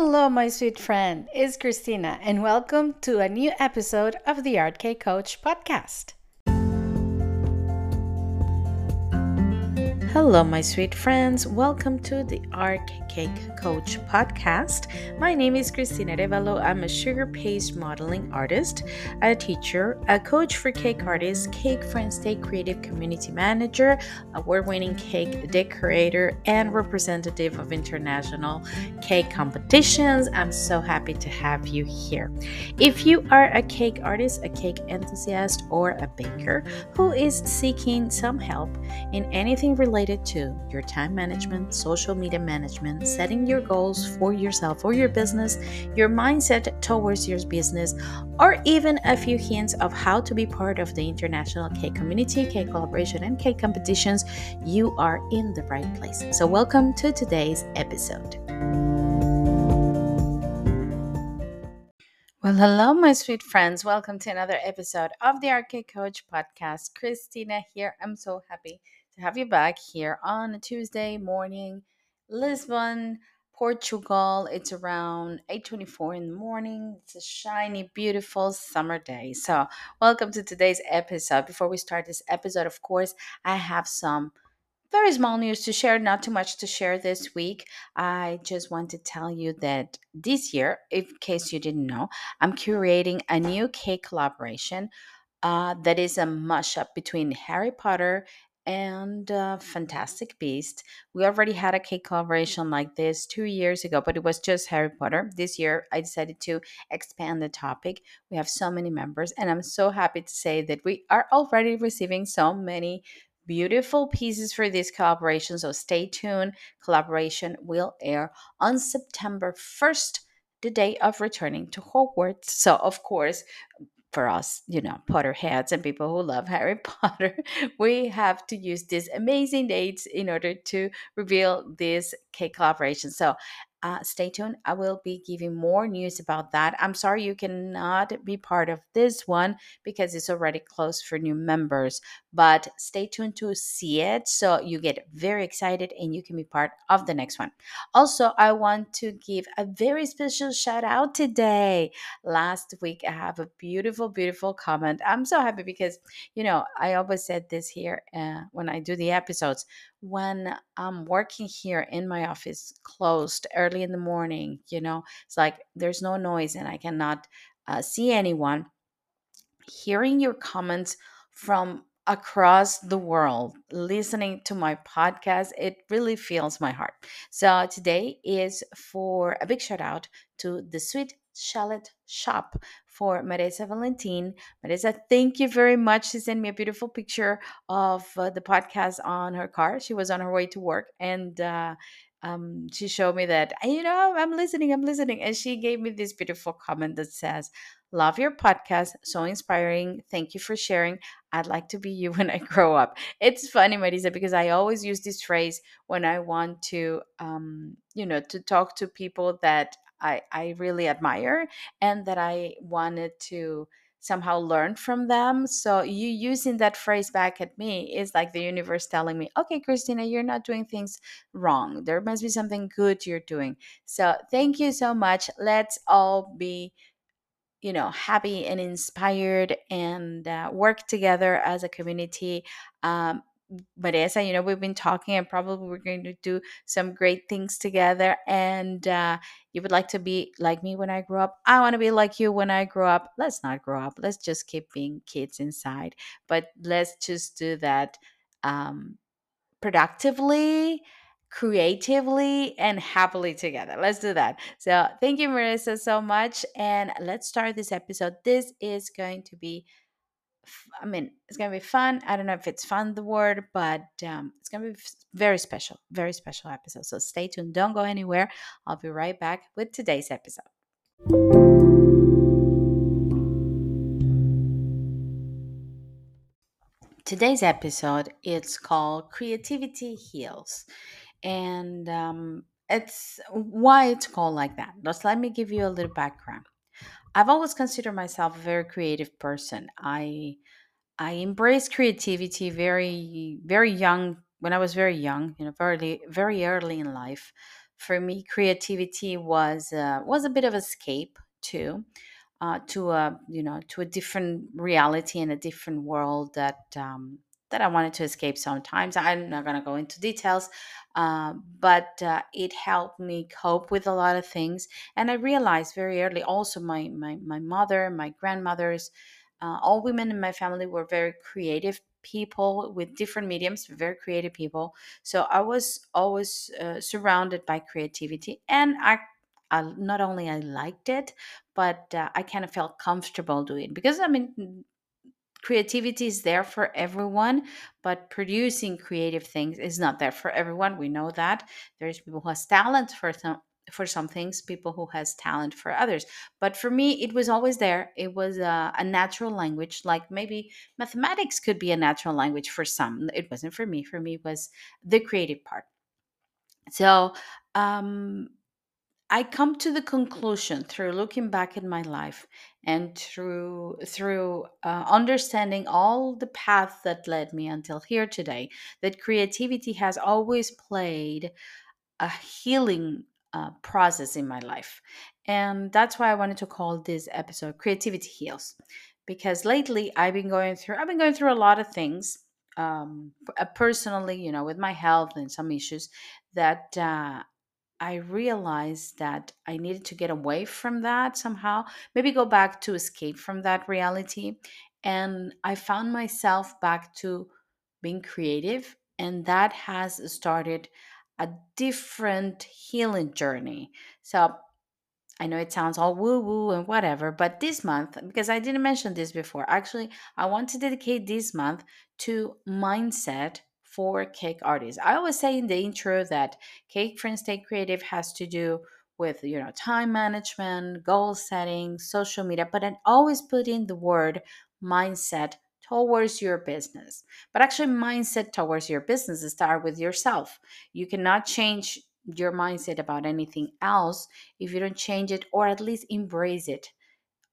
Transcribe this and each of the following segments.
Hello, my sweet friend. It's Cristina, and welcome to a new episode of the Art Cake Coach podcast. Hello, my sweet friends. Welcome to the Art Cake Coach podcast. My name is Cristina Revalo. I'm a sugar paste modeling artist, a teacher, a coach for cake artists, Cake Friends Stay creative community manager, award winning cake decorator, and representative of international cake competitions. I'm so happy to have you here. If you are a cake artist, a cake enthusiast, or a baker who is seeking some help in anything related related to your time management, social media management, setting your goals for yourself or your business, your mindset towards your business, or even a few hints of how to be part of the international cake community, cake collaboration, and cake competitions, you are in the right place. So, welcome to today's episode. Well, hello, my sweet friends. Welcome to another episode of the Art Cake Coach podcast. Cristina here. I'm so happy to have you back here on a Tuesday morning, Lisbon, Portugal. It's around 8:24 in the morning. It's a shiny, beautiful summer day. So, welcome to today's episode. Before we start this episode, of course, I have some very small news to share, not too much to share this week. I just want to tell you that this year, in case you didn't know, I'm curating a new cake collaboration uh, that is a mashup between Harry Potter and uh, Fantastic Beast. We already had a cake collaboration like this two years ago, but it was just Harry Potter. This year, I decided to expand the topic. We have so many members, and I'm so happy to say that we are already receiving so many beautiful pieces for this collaboration. So stay tuned. Collaboration will air on September 1st the day of returning to Hogwarts. So, of course, for us, you know, Potterheads and people who love Harry Potter, we have to use these amazing dates in order to reveal this cake collaboration. So uh, stay tuned. I will be giving more news about that. I'm sorry you cannot be part of this one because it's already closed for new members, but stay tuned to see it so you get very excited and you can be part of the next one. Also, I want to give a very special shout out today. Last week, I have a beautiful, beautiful comment. I'm so happy because, you know, I always said this here uh, when I do the episodes when I'm working here in my office closed early in the morning, you know, it's like there's no noise and I cannot uh, see anyone. Hearing your comments from across the world listening to my podcast, it really fills my heart. So today is for a big shout out to the Sweet Shallot Shop for Marisa Valentin. Marisa, thank you very much. She sent me a beautiful picture of uh, the podcast on her car. She was on her way to work and uh, um, she showed me that, you know, I'm listening, I'm listening. And she gave me this beautiful comment that says, Love your podcast. So inspiring. Thank you for sharing. I'd like to be you when I grow up. It's funny, Marisa, because I always use this phrase when I want to, um, you know, to talk to people that I, I really admire and that I wanted to somehow learn from them. So you using that phrase back at me is like the universe telling me, okay, Cristina, you're not doing things wrong. There must be something good you're doing. So thank you so much. Let's all be you know happy and inspired and uh, work together as a community um, Marisa, you know, we've been talking and probably we're going to do some great things together. And uh, you would like to be like me when I grow up. I want to be like you when I grow up. Let's not grow up. Let's just keep being kids inside. But let's just do that um, productively, creatively, and happily together. Let's do that. So thank you, Marisa, so much. And let's start this episode. This is going to be I mean, it's gonna be fun. I don't know if it's fun the word, but um, it's gonna be very special, very special episode. So stay tuned. Don't go anywhere. I'll be right back with today's episode. Today's episode it's called Creativity Heals, and um, it's why it's called like that. Just let me give you a little background. I've always considered myself a very creative person. I I embraced creativity very very young when I was very young, you know, very very early in life. for me, creativity was uh, was a bit of escape too, uh, to a you know to a different reality and a different world that um, that I wanted to escape. Sometimes I'm not gonna go into details, uh, but uh, it helped me cope with a lot of things. And I realized very early, also my my my mother, my grandmothers, uh, all women in my family were very creative people with different mediums, very creative people. So I was always uh, surrounded by creativity, and I, I not only I liked it, but uh, I kind of felt comfortable doing because I mean creativity is there for everyone but producing creative things is not there for everyone we know that. There's people who has talent for some for some things people who has talent for others. But for me it was always there. It was a, a natural language like maybe mathematics could be a natural language for some. It wasn't for me. For me it was the creative part. So um I come to the conclusion through looking back in my life and through through uh, understanding all the path that led me until here today that creativity has always played a healing uh, process in my life, and that's why I wanted to call this episode "Creativity Heals," because lately I've been going through I've been going through a lot of things um, uh, personally, you know, with my health and some issues that. Uh, I realized that I needed to get away from that somehow, maybe go back to escape from that reality. And I found myself back to being creative, and that has started a different healing journey. So I know it sounds all woo woo and whatever, but this month, because I didn't mention this before, actually, I want to dedicate this month to mindset for cake artists. I always say in the intro that Cake Friends Stay Creative has to do with you know time management, goal setting, social media, but I always put in the word mindset towards your business. But actually, mindset towards your business start with yourself. You cannot change your mindset about anything else if you don't change it or at least embrace it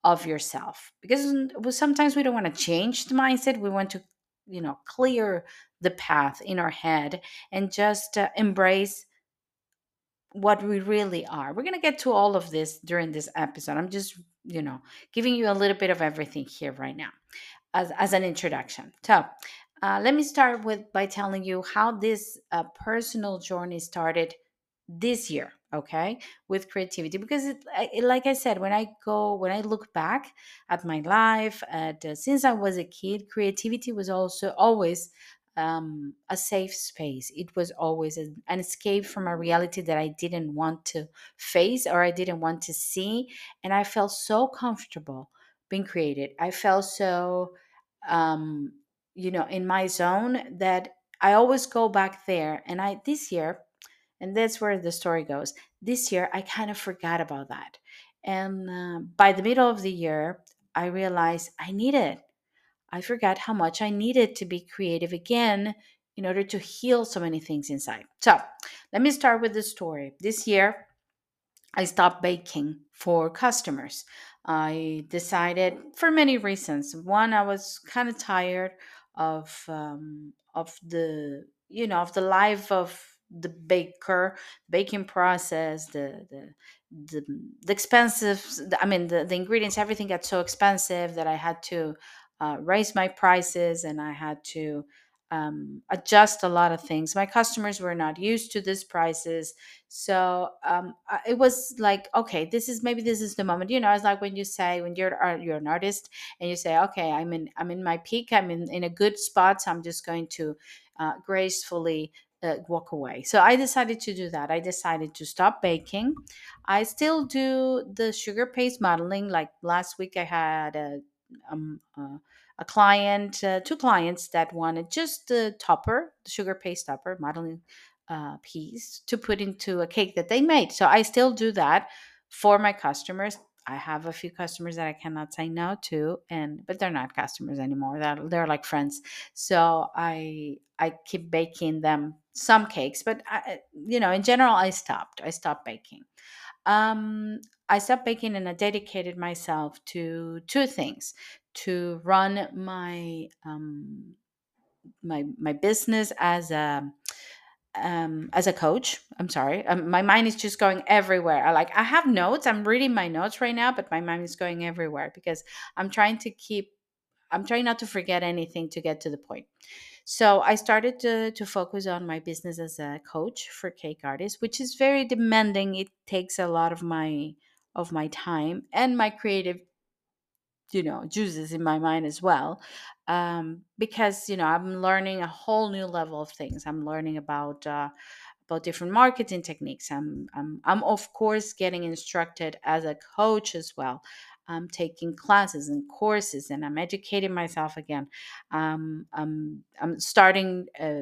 of yourself because mm, sometimes we don't want to change the mindset we want to you know clear the path in our head and just uh, embrace what we really are. We're going to get to all of this during this episode. I'm just you know giving you a little bit of everything here right now as, as an introduction. So uh, let me start with by telling you how this uh, personal journey started this year okay with creativity because it, it, like i said when i go when i look back at my life at uh, since i was a kid creativity was also always um, a safe space. It was always an escape from a reality that i didn't want to face or i didn't want to see and i felt so comfortable being created. I felt so um, you know in my zone that i always go back there and i this year and that's where the story goes. This year, I kind of forgot about that. And uh, by the middle of the year, I realized I needed, I forgot how much I needed to be creative again in order to heal so many things inside. So let me start with the story. This year, I stopped baking for customers. I decided for many reasons. One, I was kind of tired of um, of the you know of the life of the baker baking process the the the, the expensive i mean the, the ingredients everything got so expensive that i had to uh, raise my prices and i had to um, adjust a lot of things. My customers were not used to these prices. So um, it was like okay this is maybe this is the moment. You know it's like when you say when you're you're an artist and you say okay i'm in i'm in my peak i'm in, in a good spot so i'm just going to uh, gracefully uh, walk away. So I decided to do that. I decided to stop baking. I still do the sugar paste modeling. Like last week, I had a um, uh, a client, uh, two clients that wanted just the topper, the sugar paste topper modeling uh, piece to put into a cake that they made. So I still do that for my customers. I have a few customers that I cannot say no to, and but they're not customers anymore. That they're like friends. So I I keep baking them some cakes, but I, you know, in general, I stopped. I stopped baking. Um, I stopped baking and I dedicated myself to two things: to run my um, my my business as a um, as a coach. I'm sorry, um, my mind is just going everywhere. I like I have notes. I'm reading my notes right now, but my mind is going everywhere because I'm trying to keep. I'm trying not to forget anything to get to the point. So I started to to focus on my business as a coach for cake artists, which is very demanding. It takes a lot of my of my time and my creative you know juices in my mind as well um, because you know i'm learning a whole new level of things i'm learning about uh, about different marketing techniques i'm i'm, I'm of course getting instructed as a coach as well i'm taking classes and courses and i'm educating myself again um, I'm, I'm starting uh,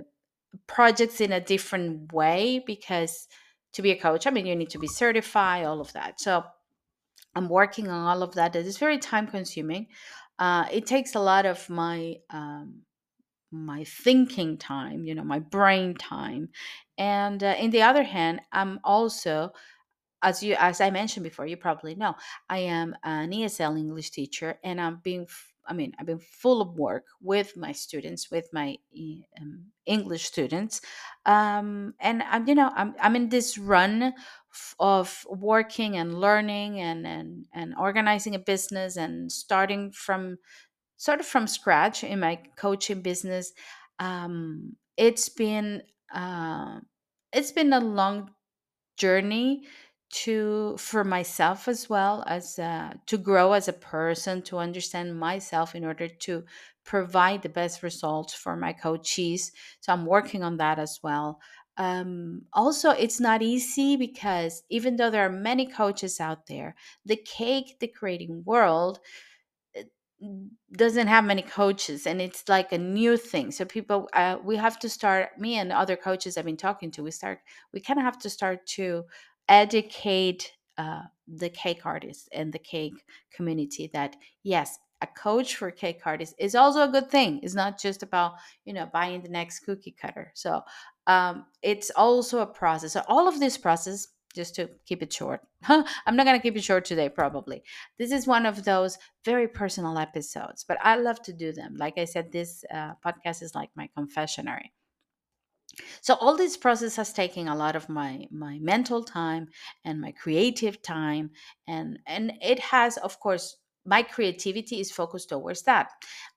projects in a different way because to be a coach i mean you need to be certified all of that so I'm working on all of that. It is very time consuming. Uh, it takes a lot of my um, my thinking time, you know, my brain time. And uh, in the other hand, I'm also as you as I mentioned before, you probably know, I am an ESL English teacher, and I'm being I mean, I've been full of work with my students, with my um, English students, um, and I'm you know I'm I'm in this run of working and learning and and and organizing a business and starting from sort of from scratch in my coaching business. Um, it's been uh, it's been a long journey to for myself as well as uh, to grow as a person to understand myself in order to provide the best results for my coachees so i'm working on that as well um, also it's not easy because even though there are many coaches out there the cake decorating world doesn't have many coaches and it's like a new thing. So people uh, we have to start me and other coaches i've been talking to we start we kind of have to start to educate uh, the cake artists and the cake community that yes a coach for cake artists is also a good thing. It's not just about you know buying the next cookie cutter. So um, it's also a process. So all of this process just to keep it short i'm not going to keep it short today probably. This is one of those very personal episodes, but I love to do them. Like I said, this uh, podcast is like my confessionary. So all this process has taken a lot of my my mental time and my creative time and and it has of course my creativity is focused towards that.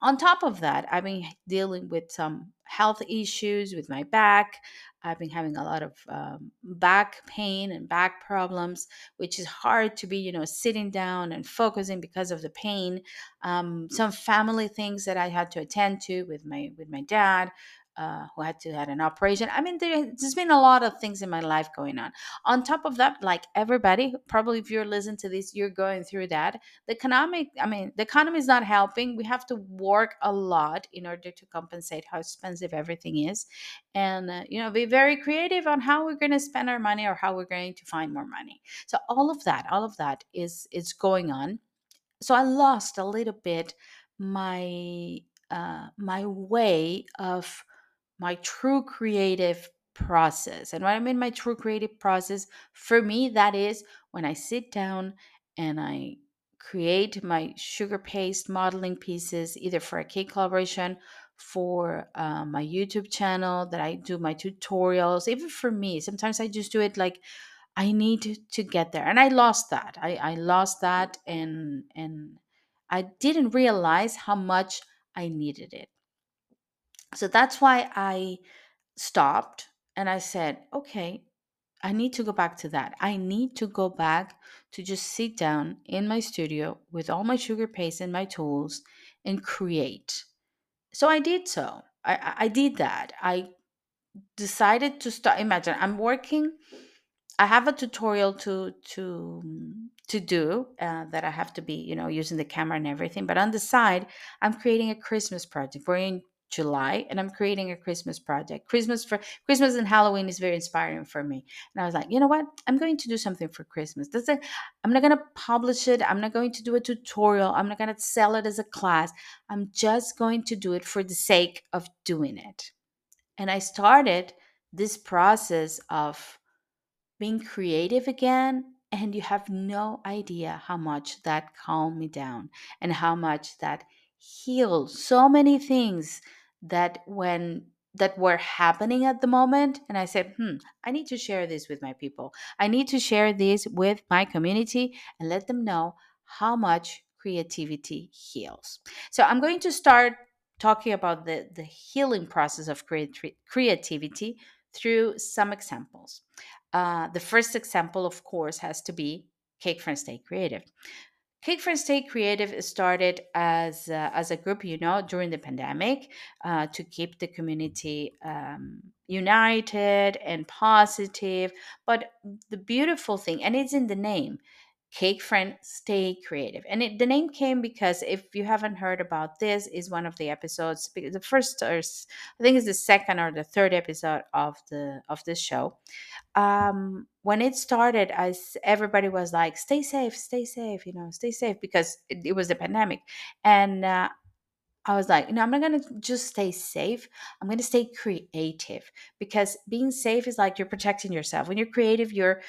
On top of that i've been dealing with some health issues with my back. I've been having a lot of um, back pain and back problems which is hard to be you know sitting down and focusing because of the pain. Um, some family things that i had to attend to with my with my dad uh, who had to had an operation. I mean, there, there's been a lot of things in my life going on. On top of that, like everybody, probably if you're listening to this, you're going through that. The economic, I mean, the economy is not helping. We have to work a lot in order to compensate how expensive everything is, and uh, you know, be very creative on how we're going to spend our money or how we're going to find more money. So all of that, all of that is is going on. So I lost a little bit my uh, my way of my true creative process. And what I mean my true creative process, for me, that is when I sit down and I create my sugar paste modeling pieces, either for a cake collaboration, for uh, my YouTube channel, that I do my tutorials, even for me. Sometimes I just do it like I need to, to get there. And I lost that. I, I lost that and and I didn't realize how much I needed it. So that's why I stopped and I said, okay, I need to go back to that. I need to go back to just sit down in my studio with all my sugar paste and my tools and create. So I did so. I, I did that. I decided to start. Imagine I'm working I have a tutorial to to to do uh, that I have to be, you know, using the camera and everything. But on the side, I'm creating a Christmas project. We're in July, and I'm creating a Christmas project. Christmas for Christmas and Halloween is very inspiring for me. And I was like, you know what? I'm going to do something for Christmas. That's it. I'm not going to publish it. I'm not going to do a tutorial. I'm not going to sell it as a class. I'm just going to do it for the sake of doing it. And I started this process of being creative again and you have no idea how much that calmed me down and how much that healed so many things that when that were happening at the moment and i said hmm i need to share this with my people. I need to share this with my community and let them know how much creativity heals. So i'm going to start talking about the, the healing process of creati- creativity through some examples. Uh, the first example of course has to be cake friends stay creative Cake Friends Stay Creative started as uh, as a group, you know, during the pandemic uh, to keep the community um, united and positive. But the beautiful thing, and it's in the name, Cake Friend Stay Creative, and it, the name came because if you haven't heard about this, is one of the episodes. Because the first, or i think it's the second or the third episode of the of this show um when it started as everybody was like stay safe stay safe you know stay safe because it, it was the pandemic. And uh, i was like no i'm not gonna just stay safe i'm gonna stay creative because being safe is like you're protecting yourself. When you're creative you're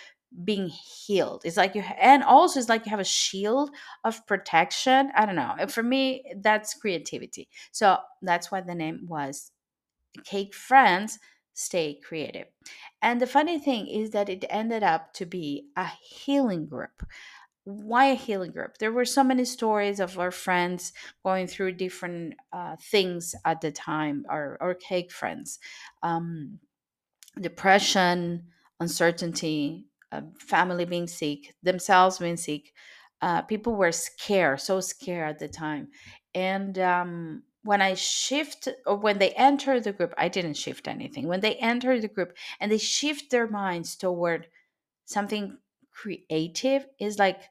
being healed. It's like you and also it's like you have a shield of protection. I don't know. And for me that's creativity. So that's what the name was Cake Friends stay creative. And the funny thing is that it ended up to be a healing group. Why a healing group? There were so many stories of our friends going through different uh, things at the time, our, our cake friends. Um, depression, uncertainty, uh, family being sick, themselves being sick. Uh, people were scared, so scared at the time. And um, when I shift, or when they enter the group, I didn't shift anything. When they enter the group and they shift their minds toward something creative, is like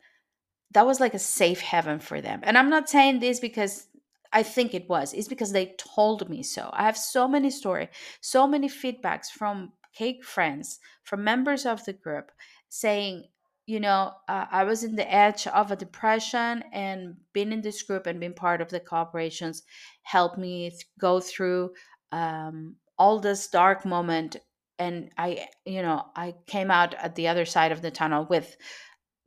that was like a safe heaven for them. And I'm not saying this because I think it was. It's because they told me so. I have so many stories, so many feedbacks from cake friends, from members of the group saying, you know, uh, I was in the edge of a depression and being in this group and being part of the cooperations helped me th- go through um, all this dark moment. And I, you know, I came out at the other side of the tunnel with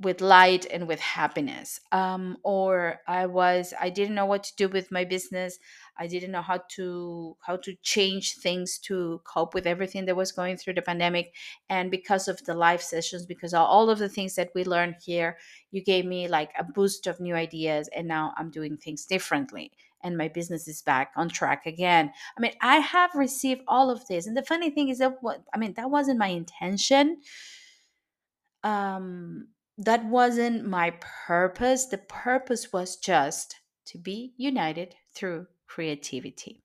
with light and with happiness um, or i was i didn't know what to do with my business i didn't know how to how to change things to cope with everything that was going through the pandemic. And because of the live sessions because of all of the things that we learned here you gave me like a boost of new ideas and now i'm doing things differently and my business is back on track again. I mean i have received all of this and the funny thing is that what i mean that wasn't my intention. Um that wasn't my purpose. The purpose was just to be united through creativity.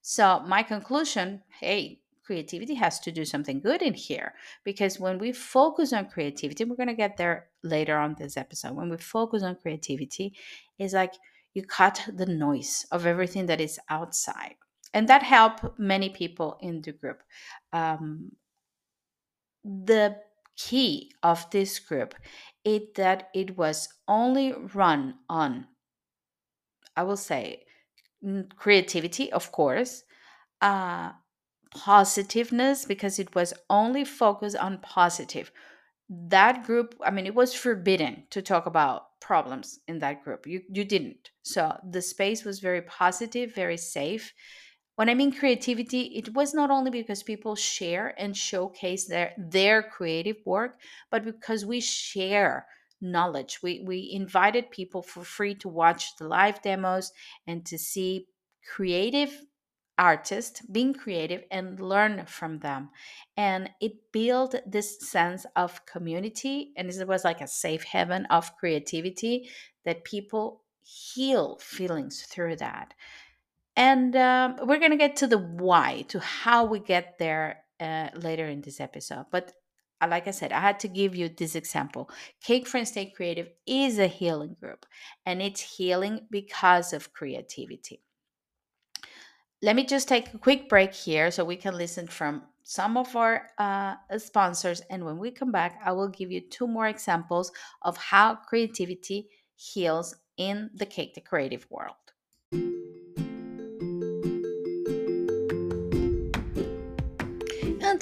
So my conclusion hey creativity has to do something good in here because when we focus on creativity we're going to get there later on this episode when we focus on creativity is like you cut the noise of everything that is outside. And that helped many people in the group. Um, the key of this group is that it was only run on i will say creativity of course uh positiveness because it was only focused on positive. That group i mean it was forbidden to talk about problems in that group. You you didn't. So the space was very positive very safe. When i mean creativity it was not only because people share and showcase their their creative work but because we share knowledge we we invited people for free to watch the live demos and to see creative artists being creative and learn from them and it built this sense of community and it was like a safe haven of creativity that people heal feelings through that and um, we're going to get to the why, to how we get there uh, later in this episode. But uh, like I said, I had to give you this example. Cake Friends Stay Creative is a healing group, and it's healing because of creativity. Let me just take a quick break here so we can listen from some of our uh, sponsors. And when we come back, I will give you two more examples of how creativity heals in the cake decorative world.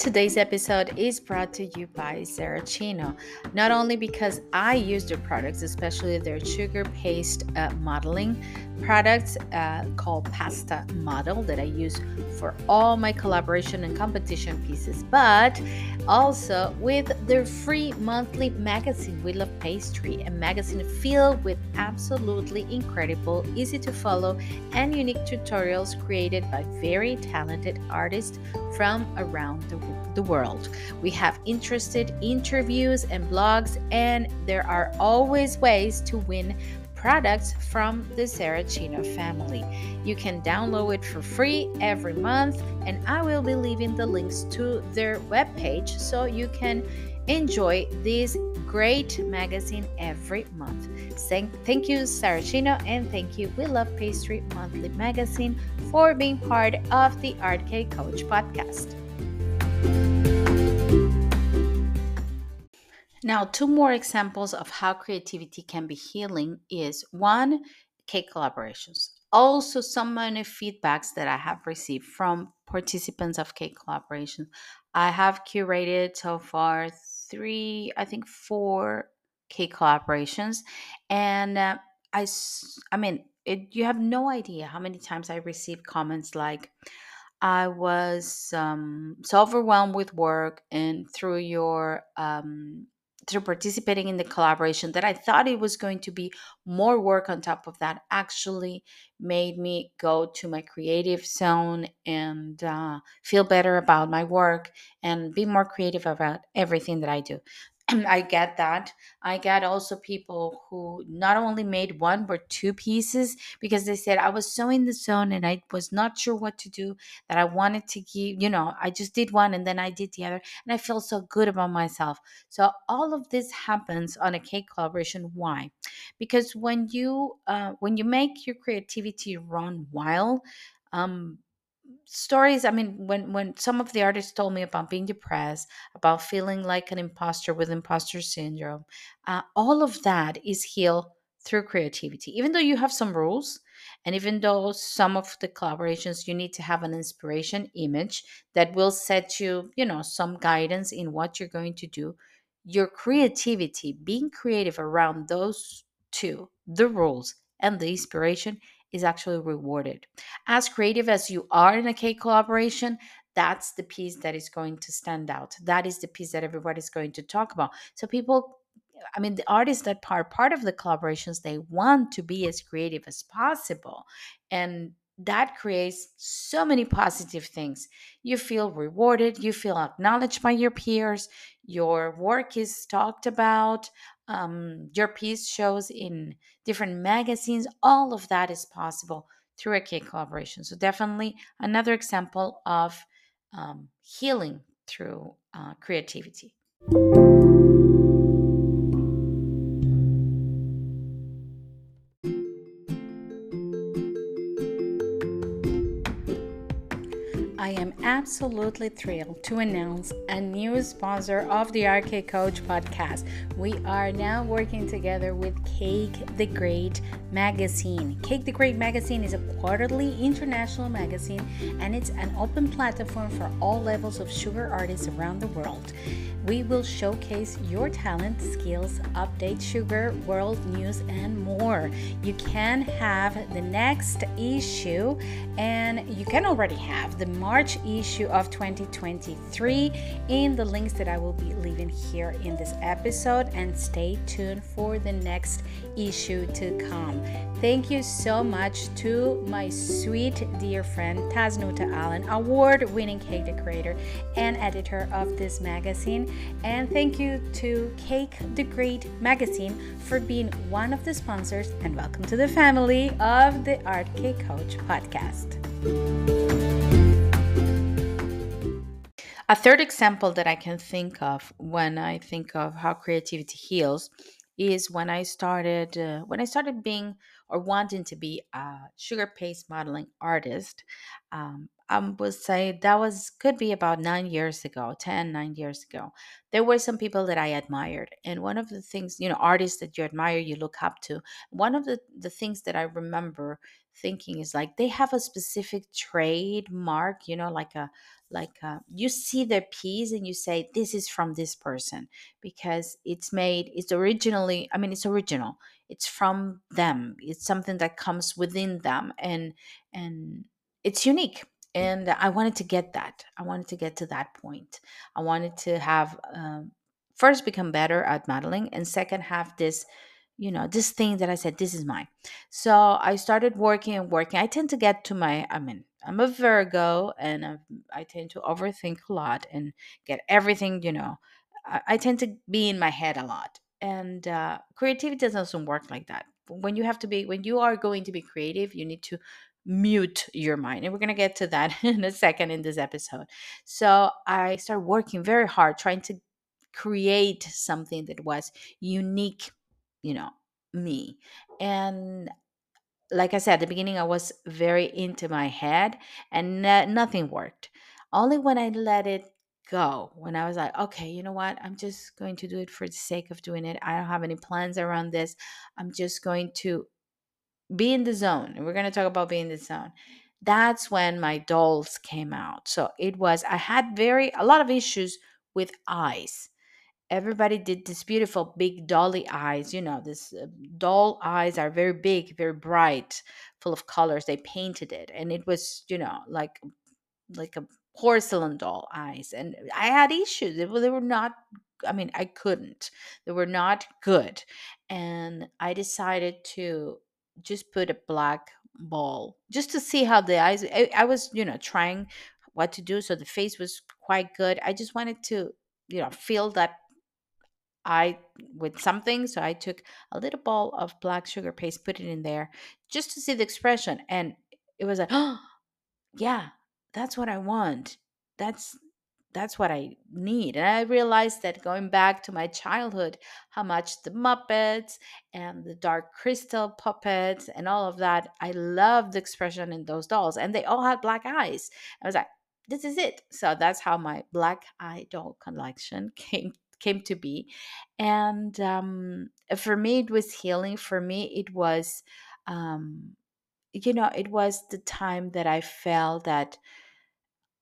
Today's episode is brought to you by Saracino. Not only because I use their products, especially their sugar paste uh, modeling products uh, called Pasta Model that I use for all my collaboration and competition pieces, but also with their free monthly magazine, We Love Pastry, a magazine filled with absolutely incredible, easy to follow, and unique tutorials created by very talented artists from around the, the world. We have interested interviews and blogs, and there are always ways to win products from the Saracino family. You can download it for free every month, and I will be leaving the links to their webpage so you can enjoy this great magazine every month. Thank you, Saracino, and thank you, We Love Pastry Monthly Magazine, for being part of the Art Cake Coach podcast. Now, two more examples of how creativity can be healing is one, cake collaborations. Also, some many feedbacks that I have received from participants of cake collaborations. I have curated so far three, I think four cake collaborations, and uh, I, I mean, it, you have no idea how many times I received comments like, I was um, so overwhelmed with work, and through your um, through participating in the collaboration that I thought it was going to be more work on top of that actually made me go to my creative zone and uh, feel better about my work and be more creative about everything that I do. I get that. I get also people who not only made one but two pieces because they said I was so in the zone and I was not sure what to do that I wanted to give, you know, I just did one and then I did the other and I feel so good about myself. So all of this happens on a cake collaboration. Why? Because when you uh, when you make your creativity run wild, um, stories i mean when when some of the artists told me about being depressed about feeling like an imposter with imposter syndrome uh, all of that is healed through creativity. Even though you have some rules and even though some of the collaborations you need to have an inspiration image that will set you you know some guidance in what you're going to do your creativity being creative around those two the rules and the inspiration is actually rewarded. As creative as you are in a cake collaboration, that's the piece that is going to stand out. That is the piece that everybody's going to talk about. So people I mean, the artists that are part of the collaborations, they want to be as creative as possible. And that creates so many positive things. You feel rewarded, you feel acknowledged by your peers, your work is talked about, um, your piece shows in different magazines. All of that is possible through a cake collaboration. So, definitely another example of um, healing through uh, creativity. Absolutely thrilled to announce a new sponsor of the Cake Coach podcast. We are now working together with Cake the Great magazine. Cake the Great magazine is a quarterly international magazine and it's an open platform for all levels of sugar artists around the world. We will showcase your talent, skills, update sugar, world news, and more. You can have the next issue, and you can already have the March issue of 2023 in the links that I will be leaving here in this episode. And stay tuned for the next issue to come. Thank you so much to my sweet dear friend Tasnuta Allen, award winning cake decorator and editor of this magazine. And thank you to Cake the Great magazine for being one of the sponsors. And welcome to the family of the Art Cake Coach podcast. A third example that I can think of when I think of how creativity heals is when I started uh, when I started being or wanting to be a sugar paste modeling artist. Um, I would say that was could be about nine years ago, 10, nine years ago. There were some people that I admired. And one of the things, you know, artists that you admire, you look up to. One of the, the things that I remember thinking is like they have a specific trademark, you know, like a like uh, you see their piece and you say this is from this person because it's made it's originally i mean it's original it's from them it's something that comes within them and and it's unique and i wanted to get that i wanted to get to that point. I wanted to have um, first become better at modeling and second have this you know this thing that i said this is mine. So i started working and working i tend to get to my i mean i'm a virgo and i i tend to overthink a lot and get everything you know i, I tend to be in my head a lot and uh, creativity doesn't work like that. When you have to be when you are going to be creative you need to mute your mind and we're going to get to that in a second in this episode. So i started working very hard trying to create something that was unique you know me and like i said at the beginning i was very into my head and nothing worked. Only when i let it go when i was like okay you know what? I'm just going to do it for the sake of doing it. I don't have any plans around this. I'm just going to be in the zone. And we're going to talk about being in the zone. That's when my dolls came out. So it was i had very a lot of issues with eyes everybody did this beautiful big dolly eyes you know this uh, doll eyes are very big very bright full of colors. They painted it and it was you know like like a porcelain doll eyes and i had issues. They, they were not i mean i couldn't. They were not good and i decided to just put a black ball just to see how the eyes I, I was you know trying what to do so the face was quite good. I just wanted to you know feel that I with something. So I took a little ball of black sugar paste, put it in there just to see the expression. And it was like, oh, yeah, that's what I want. That's that's what I need. And I realized that going back to my childhood, how much the Muppets and the Dark Crystal puppets and all of that, I loved the expression in those dolls. And they all had black eyes. I was like, this is it. So that's how my black eye doll collection came came to be. And um, for me it was healing. For me it was um, you know it was the time that i felt that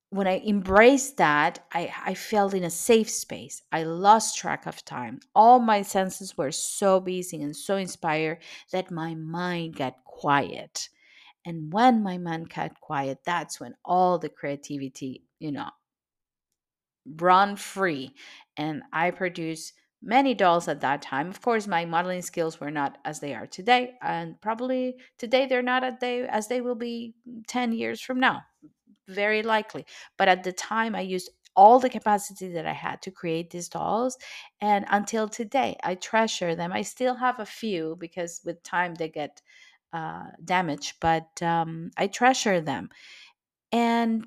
when i embraced that I, I felt in a safe space. I lost track of time. All my senses were so busy and so inspired that my mind got quiet. And when my mind got quiet that's when all the creativity you know run free and i produced many dolls at that time. Of course my modeling skills were not as they are today and probably today they're not as they as they will be 10 years from now very likely. But at the time i used all the capacity that i had to create these dolls and until today i treasure them. I still have a few because with time they get uh, damaged but um, i treasure them. And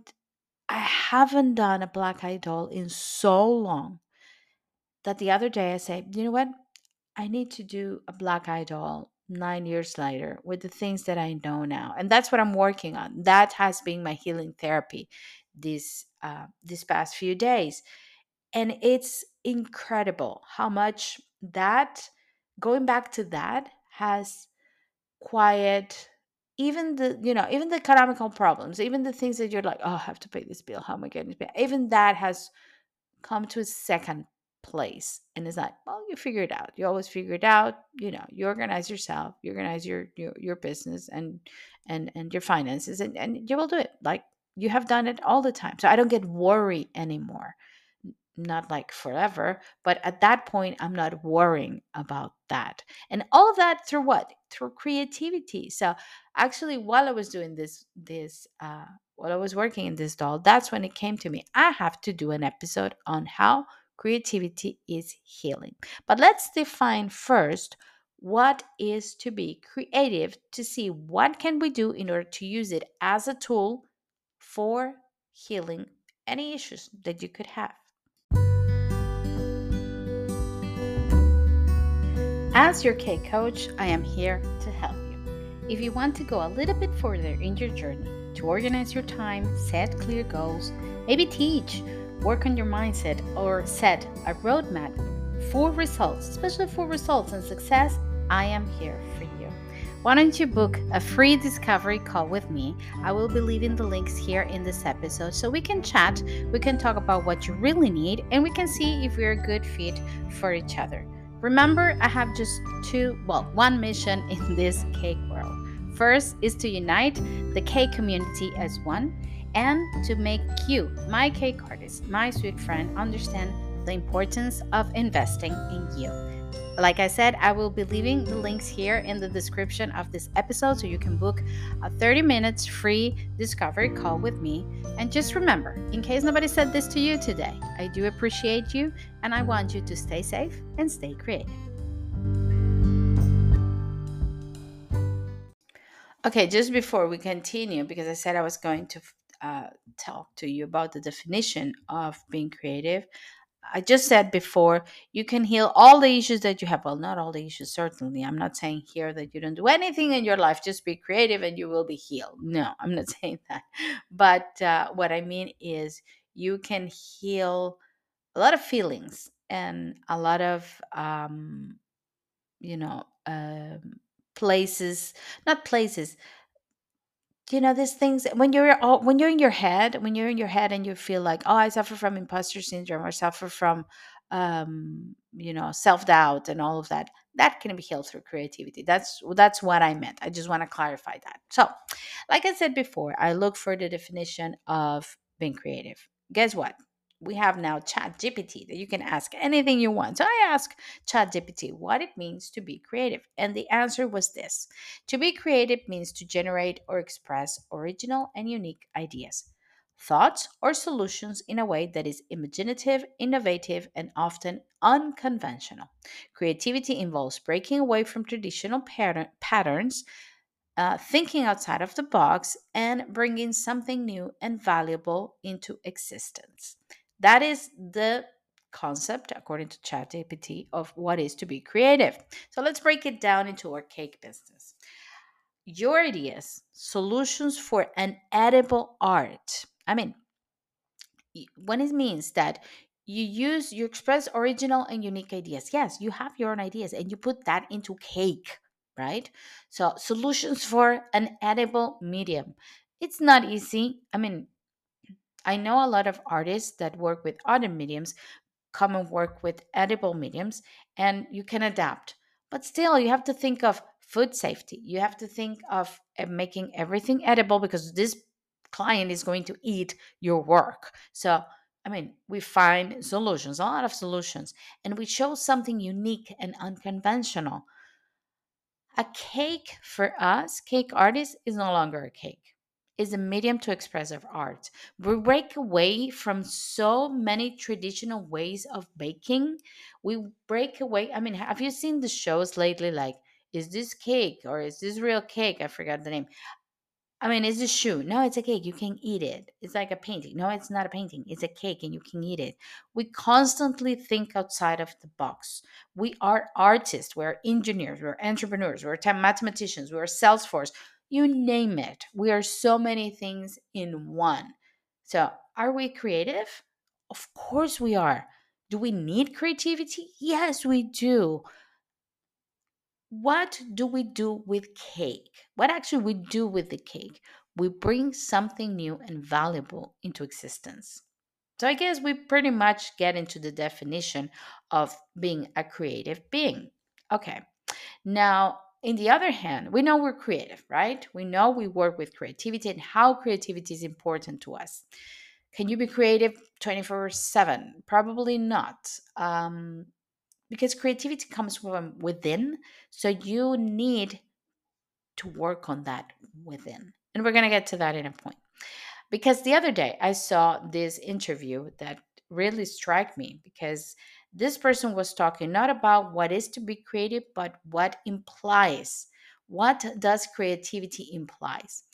I haven't done a black eye doll in so long that the other day I say, you know what? I need to do a black eye doll nine years later with the things that I know now. And that's what I'm working on. That has been my healing therapy this uh, this past few days. And it's incredible how much that going back to that has quiet even the you know even the economical problems even the things that you're like oh i have to pay this bill. How am i getting this bill even that has come to a second place and it's like well you figure it out. You always figure it out. You know you organize yourself you organize your your, your business and and and your finances and, and you will do it. Like you have done it all the time. So i don't get worry anymore. Not like forever, but at that point, I'm not worrying about that. And all of that through what? Through creativity. So actually, while I was doing this, this, uh, while I was working in this doll, that's when it came to me. I have to do an episode on how creativity is healing. But let's define first what is to be creative to see what can we do in order to use it as a tool for healing any issues that you could have. As your Cake coach, I am here to help you. If you want to go a little bit further in your journey to organize your time, set clear goals, maybe teach, work on your mindset, or set a roadmap for results, especially for results and success, I am here for you. why don't you book a free discovery call with me? I will be leaving the links here in this episode so we can chat, we can talk about what you really need, and we can see if we're a good fit for each other. Remember, I have just two, well, one mission in this cake world. First is to unite the cake community as one and to make you, my cake artist, my sweet friend, understand the importance of investing in you. Like I said, I will be leaving the links here in the description of this episode so you can book a 30 minutes free discovery call with me. And just remember, in case nobody said this to you today, I do appreciate you and I want you to stay safe and stay creative. Okay, just before we continue, because I said I was going to uh, talk to you about the definition of being creative, I just said before, you can heal all the issues that you have. Well, not all the issues, certainly. I'm not saying here that you don't do anything in your life, just be creative and you will be healed. No, I'm not saying that. But uh, what I mean is, you can heal a lot of feelings and a lot of, um, you know, um, places, not places, you know these things when you're all, when you're in your head when you're in your head and you feel like oh i suffer from imposter syndrome or suffer from um you know self-doubt and all of that that can be healed through creativity. That's that's what i meant. I just want to clarify that. So like i said before i look for the definition of being creative. Guess what we have now ChatGPT that you can ask anything you want so i asked ChatGPT what it means to be creative and the answer was this to be creative means to generate or express original and unique ideas thoughts or solutions in a way that is imaginative innovative and often unconventional creativity involves breaking away from traditional pattern- patterns uh, thinking outside of the box and bringing something new and valuable into existence. That is the concept, according to ChatGPT, of what is to be creative. So let's break it down into our cake business. Your ideas, solutions for an edible art. I mean, when it means that you use, you express original and unique ideas. Yes, you have your own ideas and you put that into cake, right? So, solutions for an edible medium. It's not easy. I mean, I know a lot of artists that work with other mediums come and work with edible mediums, and you can adapt. But still, you have to think of food safety. You have to think of uh, making everything edible because this client is going to eat your work. So, I mean, we find solutions, a lot of solutions, and we show something unique and unconventional. A cake for us, cake artists, is no longer a cake is a medium to express our art. We break away from so many traditional ways of baking. We break away. I mean, have you seen the shows lately? Like, is this cake or is this real cake? I forgot the name. I mean, it's a shoe. No, it's a cake. You can eat it. It's like a painting. No, it's not a painting. It's a cake and you can eat it. We constantly think outside of the box. We are artists. We're engineers. We're entrepreneurs. We're mathematicians. We're Salesforce you name it. We are so many things in one. So, are we creative? Of course we are. Do we need creativity? Yes, we do. What do we do with cake? What actually we do with the cake? We bring something new and valuable into existence. So I guess we pretty much get into the definition of being a creative being. Okay. Now, in the other hand, we know we're creative, right? We know we work with creativity and how creativity is important to us. Can you be creative 24 7? Probably not. Um, because creativity comes from within. So you need to work on that within. And we're going to get to that in a point. Because the other day I saw this interview that really struck me because this person was talking not about what is to be creative, but what implies. What does creativity implies?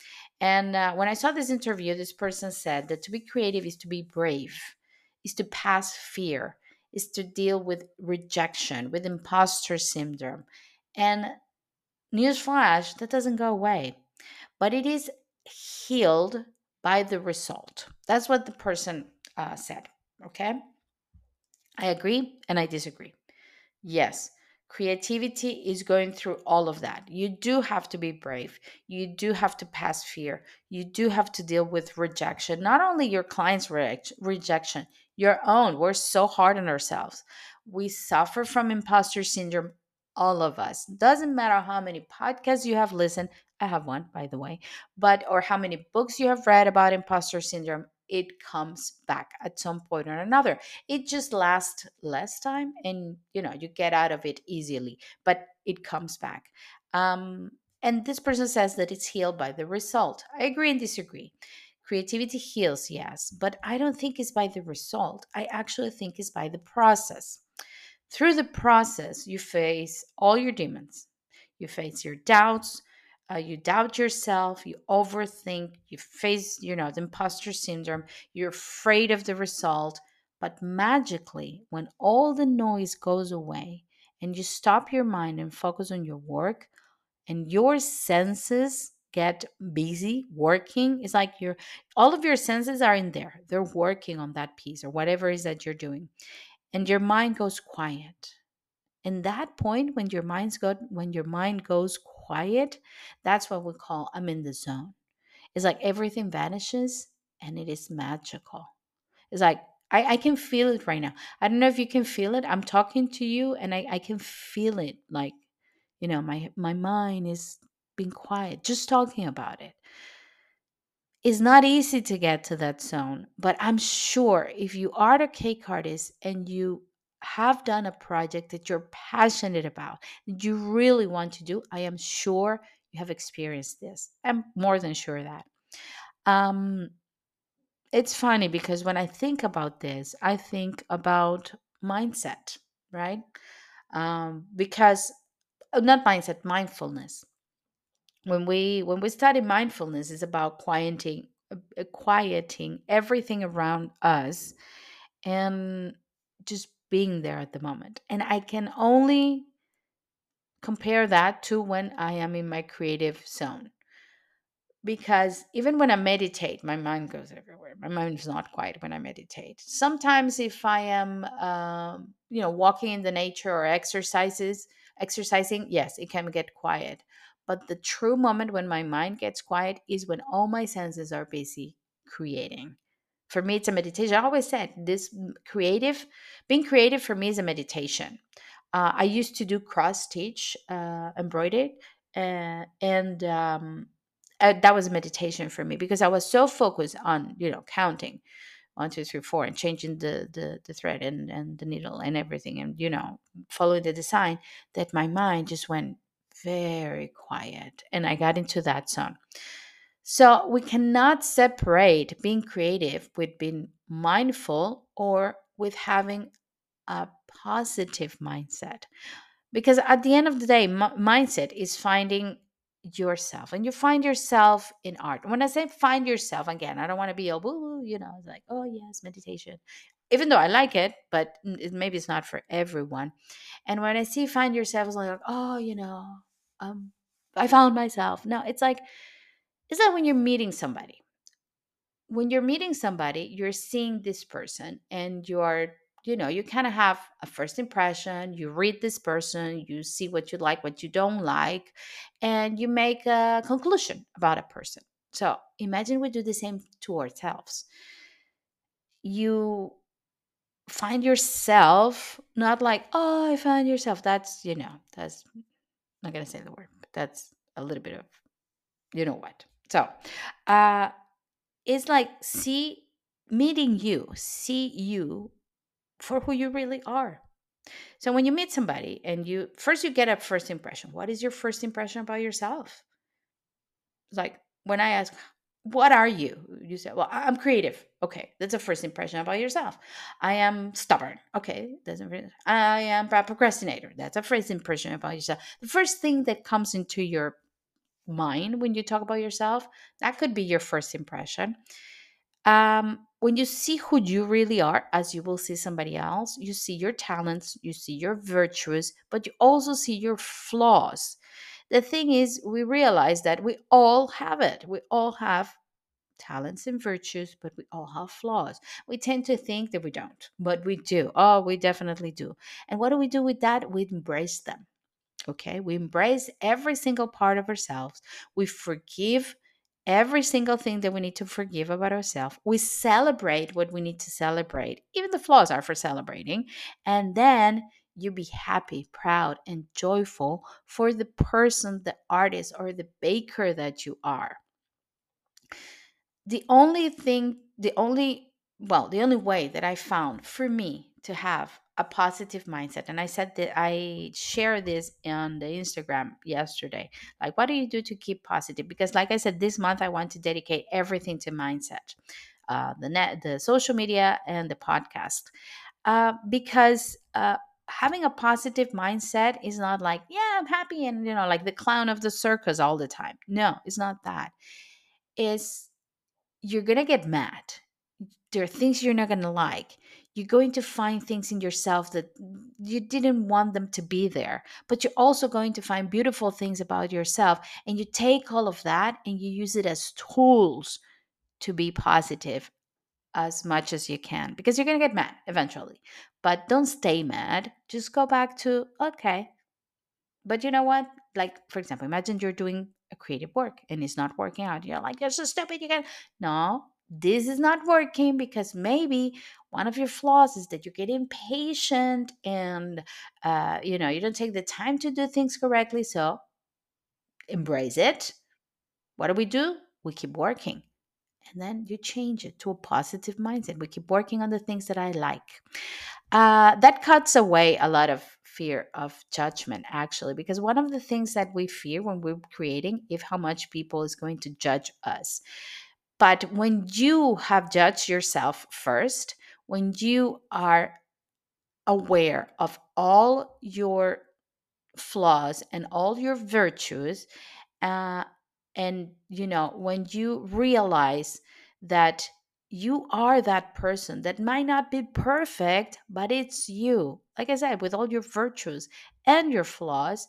And uh, when I saw this interview, this person said that to be creative is to be brave, is to pass fear, is to deal with rejection, with imposter syndrome. And newsflash, that doesn't go away, but it is healed by the result. That's what the person uh, said. Okay. I agree and I disagree. Yes, Creativity is going through all of that. You do have to be brave. You do have to pass fear. You do have to deal with rejection, not only your client's rejection, your own. We're so hard on ourselves. We suffer from imposter syndrome, all of us. Doesn't matter how many podcasts you have listened. I have one, by the way, but or how many books you have read about imposter syndrome it comes back at some point or another. It just lasts less time and you know, you get out of it easily, but it comes back. Um, and this person says that it's healed by the result. I agree and disagree. Creativity heals, yes, but I don't think it's by the result. I actually think it's by the process. Through the process, you face all your demons. You face your doubts, uh, you doubt yourself, you overthink, you face, you know, the imposter syndrome, you're afraid of the result. But magically, when all the noise goes away and you stop your mind and focus on your work, and your senses get busy working, it's like your all of your senses are in there. They're working on that piece or whatever it is that you're doing. And your mind goes quiet. And that point when your mind's got when your mind goes quiet, that's what we call I'm in the zone. It's like everything vanishes and it is magical. It's like I, I can feel it right now. I don't know if you can feel it. I'm talking to you and I, I can feel it like, you know, my my mind is being quiet, just talking about it. It's not easy to get to that zone, but I'm sure if you are a cake artist and you have done a project that you're passionate about, that you really want to do, I am sure you have experienced this. I'm more than sure that. Um, it's funny because when I think about this, I think about mindset, right? Um, because uh, not mindset, mindfulness. When we when we study mindfulness, it's about quieting, uh, quieting everything around us, and just being there at the moment. And I can only compare that to when I am in my creative zone. Because even when I meditate, my mind goes everywhere. My mind is not quiet when I meditate. Sometimes, if I am, um, you know, walking in the nature or exercises, exercising, yes, it can get quiet. But the true moment when my mind gets quiet is when all my senses are busy creating for me it's a meditation. I always said this creative being creative for me is a meditation. Uh, i used to do cross stitch uh, embroidered uh, and um, uh, that was a meditation for me because i was so focused on you know counting one two three four and changing the the, the thread and, and the needle and everything and you know following the design that my mind just went very quiet and i got into that zone so we cannot separate being creative with being mindful or with having a positive mindset. Because at the end of the day, m- mindset is finding yourself and you find yourself in art. When I say find yourself, again, I don't want to be a woo, you know, like, oh, yes, meditation. Even though I like it, but maybe it's not for everyone. And when I see find yourself, it's like, oh, you know, um, I found myself. No, it's like, is that when you're meeting somebody. When you're meeting somebody, you're seeing this person and you're, you know, you kind of have a first impression. You read this person, you see what you like, what you don't like, and you make a conclusion about a person. So imagine we do the same to ourselves. You find yourself not like, oh, I find yourself. That's, you know, that's I'm not to say the word, but that's a little bit of, you know what. So, uh, it's like see meeting you, see you for who you really are. So when you meet somebody and you first you get a first impression. What is your first impression about yourself? Like when I ask, "What are you?" You say, "Well, I'm creative." Okay, that's a first impression about yourself. I am stubborn. Okay, that's I am a procrastinator. That's a first impression about yourself. The first thing that comes into your mind when you talk about yourself. That could be your first impression. Um, when you see who you really are, as you will see somebody else, you see your talents, you see your virtues, but you also see your flaws. The thing is, we realize that we all have it. We all have talents and virtues, but we all have flaws. We tend to think that we don't, but we do. Oh, we definitely do. And what do we do with that? We embrace them. Okay, we embrace every single part of ourselves. We forgive every single thing that we need to forgive about ourselves. We celebrate what we need to celebrate. Even the flaws are for celebrating. And then you be happy, proud, and joyful for the person, the artist, or the baker that you are. The only thing, the only, well, the only way that I found for me to have a positive mindset, and I said that I share this on the Instagram yesterday. Like, what do you do to keep positive? Because, like I said, this month I want to dedicate everything to mindset. Uh, the net, the social media, and the podcast, uh, because uh, having a positive mindset is not like, yeah, I'm happy and, you know, like the clown of the circus all the time. No, it's not that. It's you're to get mad. There are things you're not to like. You're going to find things in yourself that you didn't want them to be there. But you're also going to find beautiful things about yourself. And you take all of that and you use it as tools to be positive as much as you can because you're going to get mad eventually. But don't stay mad. Just go back to, okay. But you know what? Like, for example, imagine you're doing a creative work and it's not working out. You're like, you're so stupid. You can, no, this is not working because maybe one of your flaws is that you get impatient and, uh, you know, you don't take the time to do things correctly. So embrace it. What do we do? We keep working and then you change it to a positive mindset. We keep working on the things that I like. Uh, that cuts away a lot of fear of judgment, actually, because one of the things that we fear when we're creating is how much people is going to judge us. But when you have judged yourself first, when you are aware of all your flaws and all your virtues, uh, and, you know, when you realize that you are that person that might not be perfect, but it's you. Like I said, with all your virtues and your flaws,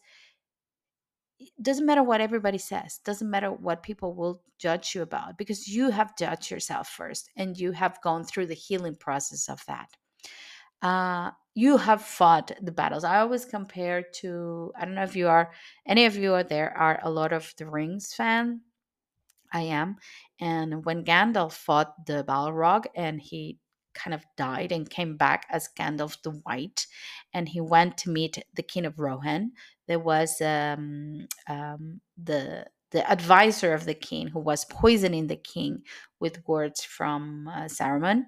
doesn't matter what everybody says, doesn't matter what people will judge you about, because you have judged yourself first and you have gone through the healing process of that. Uh, you have fought the battles. I always compare to I don't know if you are any of you are there are a Lord of the Rings fan. I am. And when Gandalf fought the Balrog and he kind of died and came back as Gandalf the White, and he went to meet the King of Rohan. There was um, um, the the advisor of the king who was poisoning the king with words from uh, Saruman,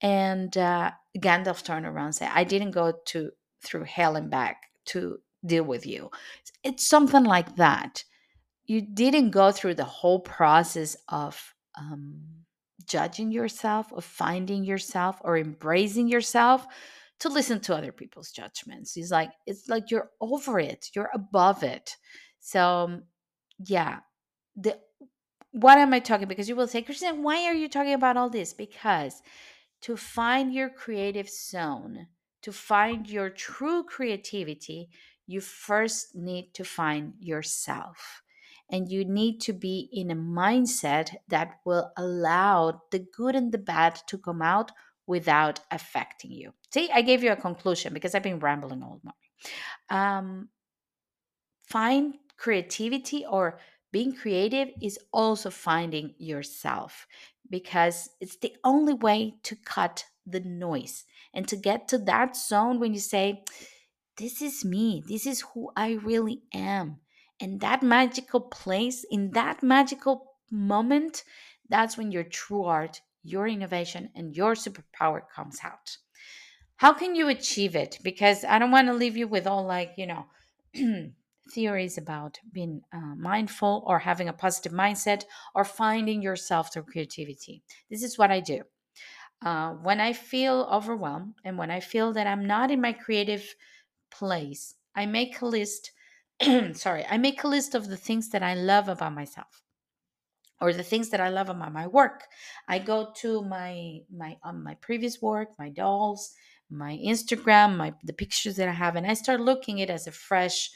and uh, Gandalf turned around and said, I didn't go to through hell and back to deal with you. It's something like that. You didn't go through the whole process of um, judging yourself, of finding yourself, or embracing yourself to listen to other people's judgments. It's like it's like you're over it, you're above it. So, yeah, the what am I talking? Because you will say, Cristina, why are you talking about all this? Because to find your creative zone, to find your true creativity, you first need to find yourself. And you need to be in a mindset that will allow the good and the bad to come out without affecting you. See, I gave you a conclusion because I've been rambling all morning. Um, find creativity or being creative is also finding yourself because it's the only way to cut the noise and to get to that zone when you say, This is me, this is who I really am. And that magical place, in that magical moment, that's when your true art, your innovation, and your superpower comes out. How can you achieve it? Because I don't want to leave you with all like, you know, theories about being uh, mindful or having a positive mindset or finding yourself through creativity. This is what I do. Uh, when I feel overwhelmed and when I feel that I'm not in my creative place, I make a list. sorry, I make a list of the things that I love about myself or the things that I love about my work. I go to my my um, my previous work, my dolls, my Instagram, my the pictures that I have, and I start looking it as a fresh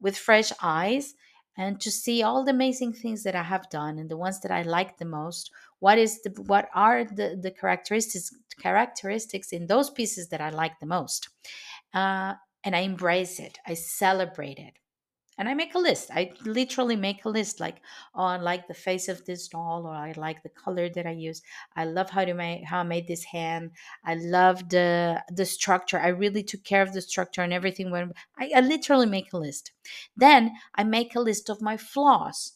with fresh eyes and to see all the amazing things that I have done and the ones that I like the most. What is the what are the the characteristics characteristics in those pieces that I like the most? Uh, and I embrace it. I celebrate it and I make a list. I literally make a list like, oh, I like the face of this doll, or I like the color that I use. I love how to make how I made this hand. I love the the structure. I really took care of the structure and everything. When I, I literally make a list, then I make a list of my flaws.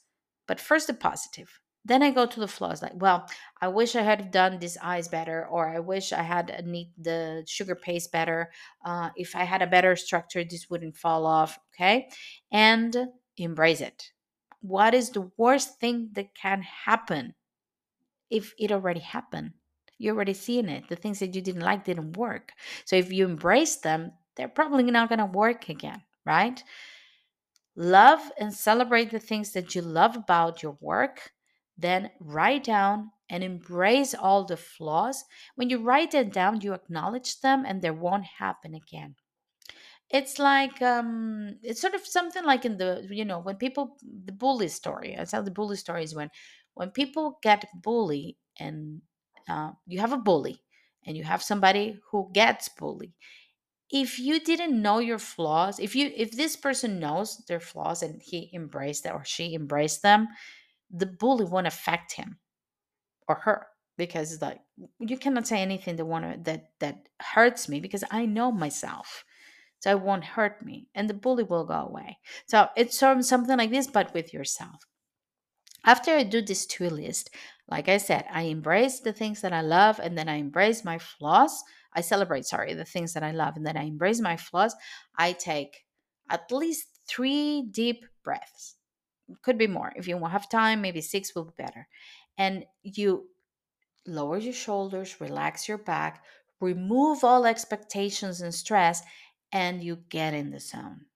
But first, the positive then I go to the flaws like, well, I wish I had done these eyes better, or I wish I had neat the sugar paste better. Uh, if I had a better structure, this wouldn't fall off. Okay. And embrace it. What is the worst thing that can happen if it already happened? You're already seeing it. The things that you didn't like didn't work. So if you embrace them, they're probably not going to work again, right? Love and celebrate the things that you love about your work then write down and embrace all the flaws. When you write them down, you acknowledge them and they won't happen again. It's like um it's sort of something like in the you know when people the bully story. I tell the bully story is when when people get bullied and uh, you have a bully and you have somebody who gets bullied if you didn't know your flaws if you if this person knows their flaws and he embraced that or she embraced them the bully won't affect him or her because like you cannot say anything that want that that hurts me because I know myself. So it won't hurt me and the bully will go away. So it's something like this, but with yourself. After I do this two list, like I said, I embrace the things that I love and then I embrace my flaws. I celebrate, sorry, the things that I love and then I embrace my flaws. I take at least three deep breaths could be more. If you have time, maybe six will be better. And you lower your shoulders, relax your back, remove all expectations and stress, and you get in the zone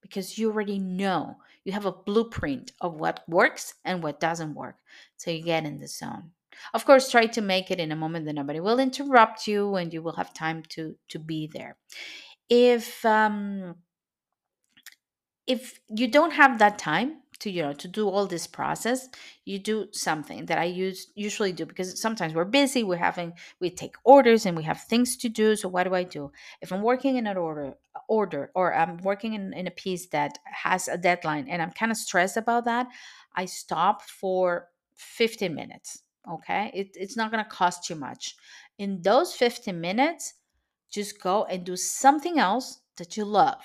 because you already know you have a blueprint of what works and what doesn't work. So you get in the zone. Of course, try to make it in a moment that nobody will interrupt you and you will have time to to be there. If um, if you don't have that time, to you know to do all this process you do something that i use usually do because sometimes we're busy we're having we take orders and we have things to do so what do i do? If i'm working in an order order or i'm working in, in a piece that has a deadline and i'm kind of stressed about that i stop for 15 minutes okay? It, it's not going to cost you much. In those 15 minutes just go and do something else that you love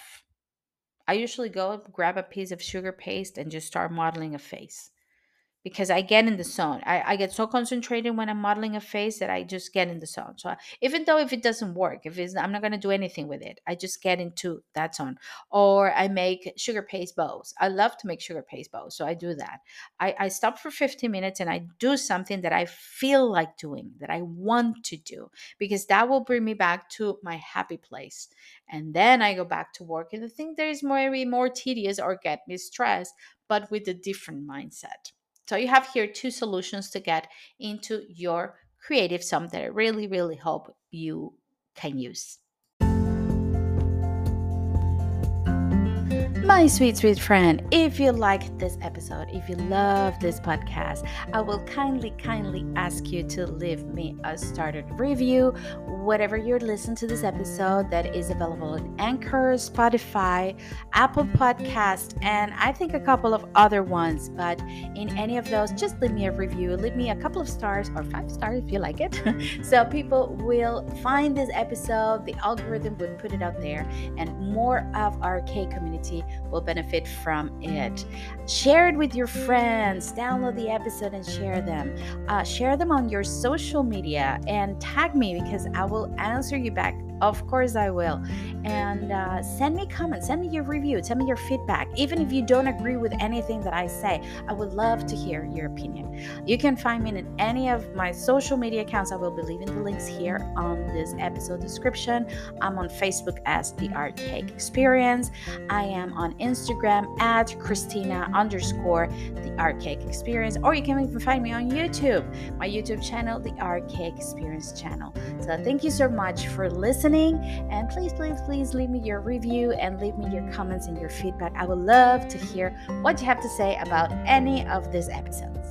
I usually go grab a piece of sugar paste and just start modeling a face because I get in the zone. I, I get so concentrated when I'm modeling a face that I just get in the zone. So even though if it doesn't work, if it's I'm not gonna do anything with it, I just get into that zone. Or I make sugar paste bows. I love to make sugar paste bows, so I do that. I, I stop for 15 minutes and I do something that I feel like doing, that I want to do, because that will bring me back to my happy place. And then I go back to work and I think there is maybe more tedious or get me stressed, but with a different mindset. So you have here two solutions to get into your creative sum that I really, really hope you can use. My sweet, sweet friend, if you like this episode, if you love this podcast, I will kindly, kindly ask you to leave me a started review, whatever you're listening to this episode that is available on Anchor, Spotify, Apple Podcast, and I think a couple of other ones. But in any of those, just leave me a review, leave me a couple of stars or five stars if you like it. so people will find this episode, the algorithm would put it out there, and more of Art Cake community will benefit from it. Share it with your friends. Download the episode and share them. Uh, share them on your social media and tag me because I will answer you back of course, I will. And uh, send me comments, send me your review, send me your feedback. Even if you don't agree with anything that I say, I would love to hear your opinion. You can find me in any of my social media accounts. I will be leaving the links here on this episode description. I'm on Facebook as the Art Cake Experience. I am on Instagram at Cristina underscore the Art Cake Experience, or you can even find me on YouTube, my YouTube channel, the Art Cake Experience channel. So thank you so much for listening listening. And please, please, please leave me your review and leave me your comments and your feedback. I would love to hear what you have to say about any of this episode.